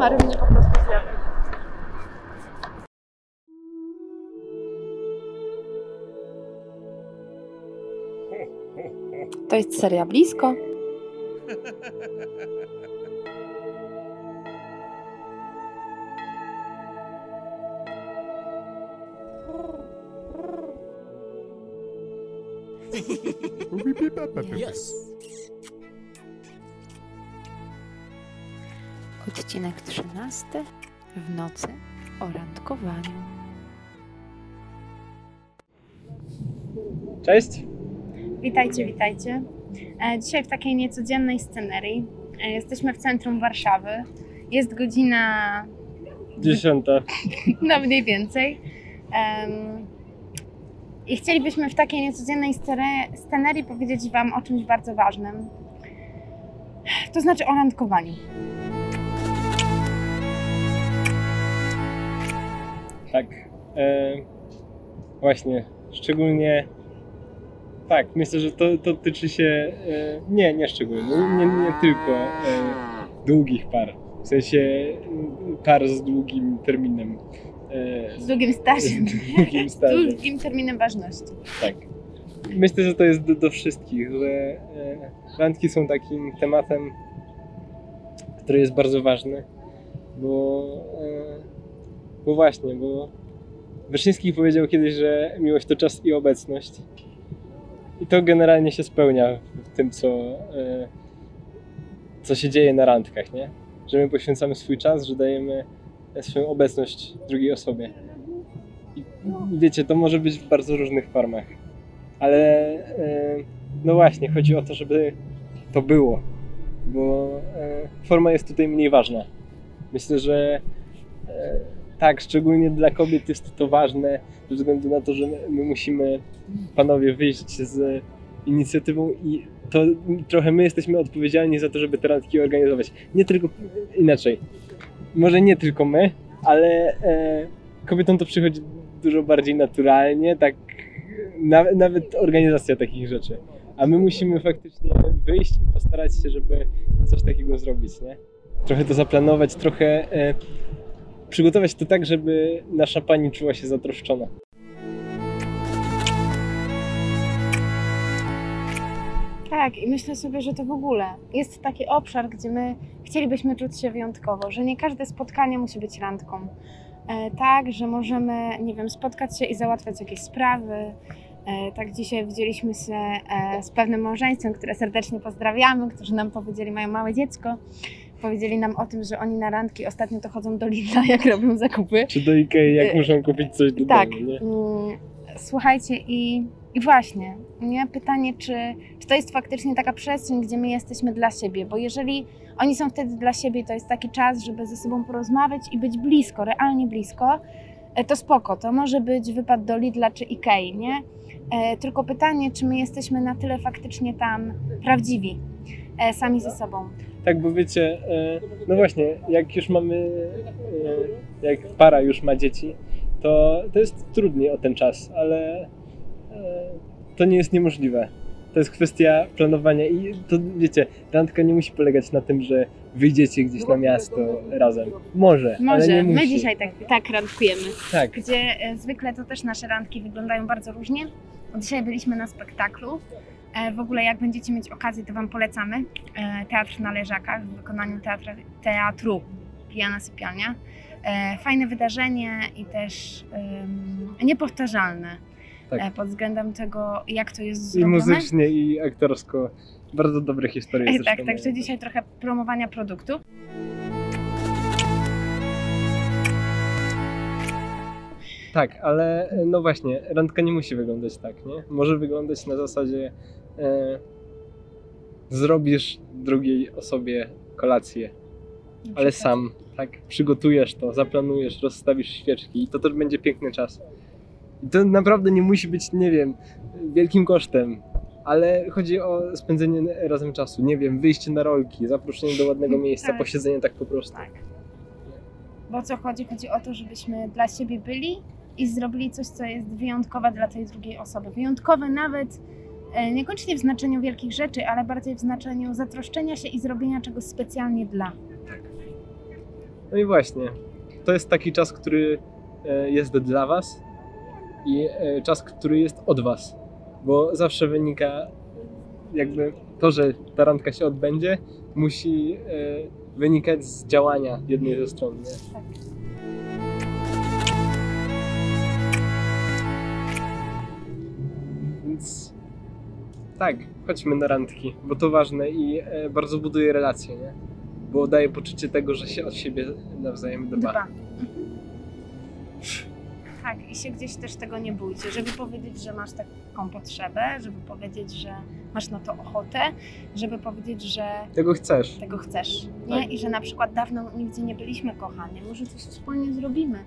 komary mnie po prostu zjadły. To jest seria blisko. Yes. Odcinek 13 w nocy o randkowaniu. Cześć. Witajcie, witajcie. E, Dzisiaj w takiej niecodziennej scenerii. E, Jesteśmy w centrum Warszawy. Jest godzina Dziesiąta. no mniej więcej. I chcielibyśmy w takiej niecodziennej scenerii powiedzieć Wam o czymś bardzo ważnym. To znaczy o randkowaniu. Tak. E, właśnie. Szczególnie. Tak, myślę, że to, to tyczy się. E, nie, nie szczególnie. Nie, nie tylko e, długich par. W sensie par z długim terminem. E, Z długim stażem. z długim Z stażem. długim terminem ważności. Tak. Myślę, że to jest do, do wszystkich, że e, randki są takim tematem, który jest bardzo ważny, bo, e, bo właśnie, bo Wyszyński powiedział kiedyś, że miłość to czas i obecność. I to generalnie się spełnia w tym, co, e, co się dzieje na randkach, nie? Że my poświęcamy swój czas, że dajemy swoją obecność drugiej osobie. I wiecie, to może być w bardzo różnych formach. Ale e, no właśnie, chodzi o to, żeby to było, bo e, forma jest tutaj mniej ważna. Myślę, że e, tak, szczególnie dla kobiet jest to ważne, ze względu na to, że my, my musimy, panowie, wyjść z inicjatywą i to trochę my jesteśmy odpowiedzialni za to, żeby te randki organizować. Nie tylko, inaczej, może nie tylko my, ale e, kobietom to przychodzi dużo bardziej naturalnie, tak nawet, nawet organizacja takich rzeczy. A my musimy faktycznie wyjść i postarać się, żeby coś takiego zrobić, nie? Trochę to zaplanować, trochę e, przygotować to tak, żeby nasza pani czuła się zatroszczona. Tak, i myślę sobie, że to w ogóle jest taki obszar, gdzie my chcielibyśmy czuć się wyjątkowo, że nie każde spotkanie musi być randką. E, tak, że możemy, nie wiem, spotkać się i załatwiać jakieś sprawy. E, tak dzisiaj widzieliśmy się e, z pewnym małżeństwem, które serdecznie pozdrawiamy, którzy nam powiedzieli, mają małe dziecko. Powiedzieli nam o tym, że oni na randki ostatnio to chodzą do Lidla, jak robią zakupy. Czy do Ikei, jak E, muszą kupić coś do Tak. domu, nie? Mm, Słuchajcie, i, i właśnie, nie? pytanie, czy, czy to jest faktycznie taka przestrzeń, gdzie my jesteśmy dla siebie, bo jeżeli oni są wtedy dla siebie, to jest taki czas, żeby ze sobą porozmawiać i być blisko, realnie blisko, e, to spoko, to może być wypad do Lidla czy Ikei, nie? E, Tylko pytanie, czy my jesteśmy na tyle faktycznie tam prawdziwi, sami ze sobą. Tak, bo wiecie, e, no właśnie, jak już mamy, e, jak para już ma dzieci, to, to jest trudniej o ten czas, ale e, to nie jest niemożliwe. To jest kwestia planowania i to wiecie, randka nie musi polegać na tym, że wyjdziecie gdzieś na miasto razem. Może, ale Może, nie musi. my dzisiaj tak, tak randkujemy. Tak, gdzie e, zwykle to też nasze randki wyglądają bardzo różnie. Dzisiaj byliśmy na spektaklu. E, W ogóle jak będziecie mieć okazję, to Wam polecamy. E, Teatr na Leżakach w wykonaniu teatra, teatru Pijana Sypialnia. E, Fajne wydarzenie i też niepowtarzalne Tak. pod względem tego, jak to jest i zrobione. muzycznie, i aktorsko. Bardzo dobre historie E, zresztą Tak, także dzisiaj trochę promowania produktu. Tak, ale no właśnie, randka nie musi wyglądać tak, nie? Może wyglądać na zasadzie zrobisz drugiej osobie kolację, ale sam, tak? Przygotujesz to, zaplanujesz, rozstawisz świeczki i to też będzie piękny czas. I to naprawdę nie musi być, nie wiem, wielkim kosztem, ale chodzi o spędzenie razem czasu, nie wiem, wyjście na rolki, zaproszenie do ładnego miejsca, Tak. posiedzenie tak po prostu. Tak. Bo o co chodzi? Chodzi o to, żebyśmy dla siebie byli i zrobili coś, co jest wyjątkowe dla tej drugiej osoby. Wyjątkowe nawet e, niekoniecznie w znaczeniu wielkich rzeczy, ale bardziej w znaczeniu zatroszczenia się i zrobienia czegoś specjalnie dla. No i właśnie, to jest taki czas, który e, jest dla Was i e, czas, który jest od Was, bo zawsze wynika jakby to, że ta randka się odbędzie, musi e, wynikać z działania jednej ze stron. Nie? Tak. Tak, chodźmy na randki, bo to ważne i e, bardzo buduje relacje, nie? Bo daje poczucie tego, że się od siebie nawzajem dba. Dba. Tak, i się gdzieś też tego nie bójcie, żeby powiedzieć, że masz taką potrzebę, żeby powiedzieć, że masz na to ochotę, żeby powiedzieć, że Tego chcesz. tego chcesz, nie? Tak. I że na przykład dawno nigdzie nie byliśmy kochani, może coś wspólnie zrobimy.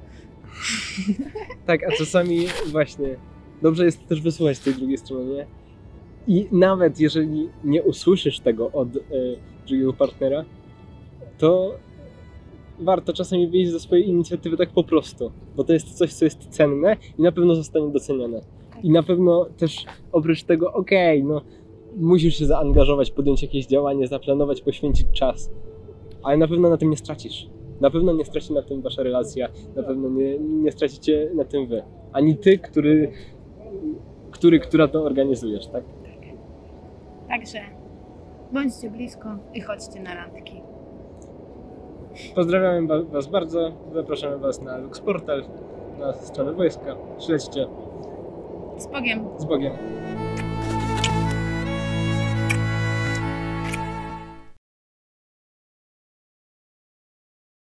Tak, a czasami właśnie dobrze jest też wysłuchać tej drugiej strony, nie? I nawet jeżeli nie usłyszysz tego od e, drugiego partnera, to warto czasami wyjść ze swojej inicjatywy tak po prostu, bo to jest coś, co jest cenne i na pewno zostanie docenione. I na pewno też oprócz tego, okej, no musisz się zaangażować, podjąć jakieś działanie, zaplanować, poświęcić czas, ale na pewno na tym nie stracisz. Na pewno nie straci na tym wasza relacja, na pewno nie, nie stracicie na tym wy. Ani ty, który, który, która to organizujesz, tak? Także bądźcie blisko i chodźcie na randki. Pozdrawiamy wa- was bardzo, zapraszamy was na Lux Portal, na stronę wojska. Śledźcie Z Bogiem! z Bogiem.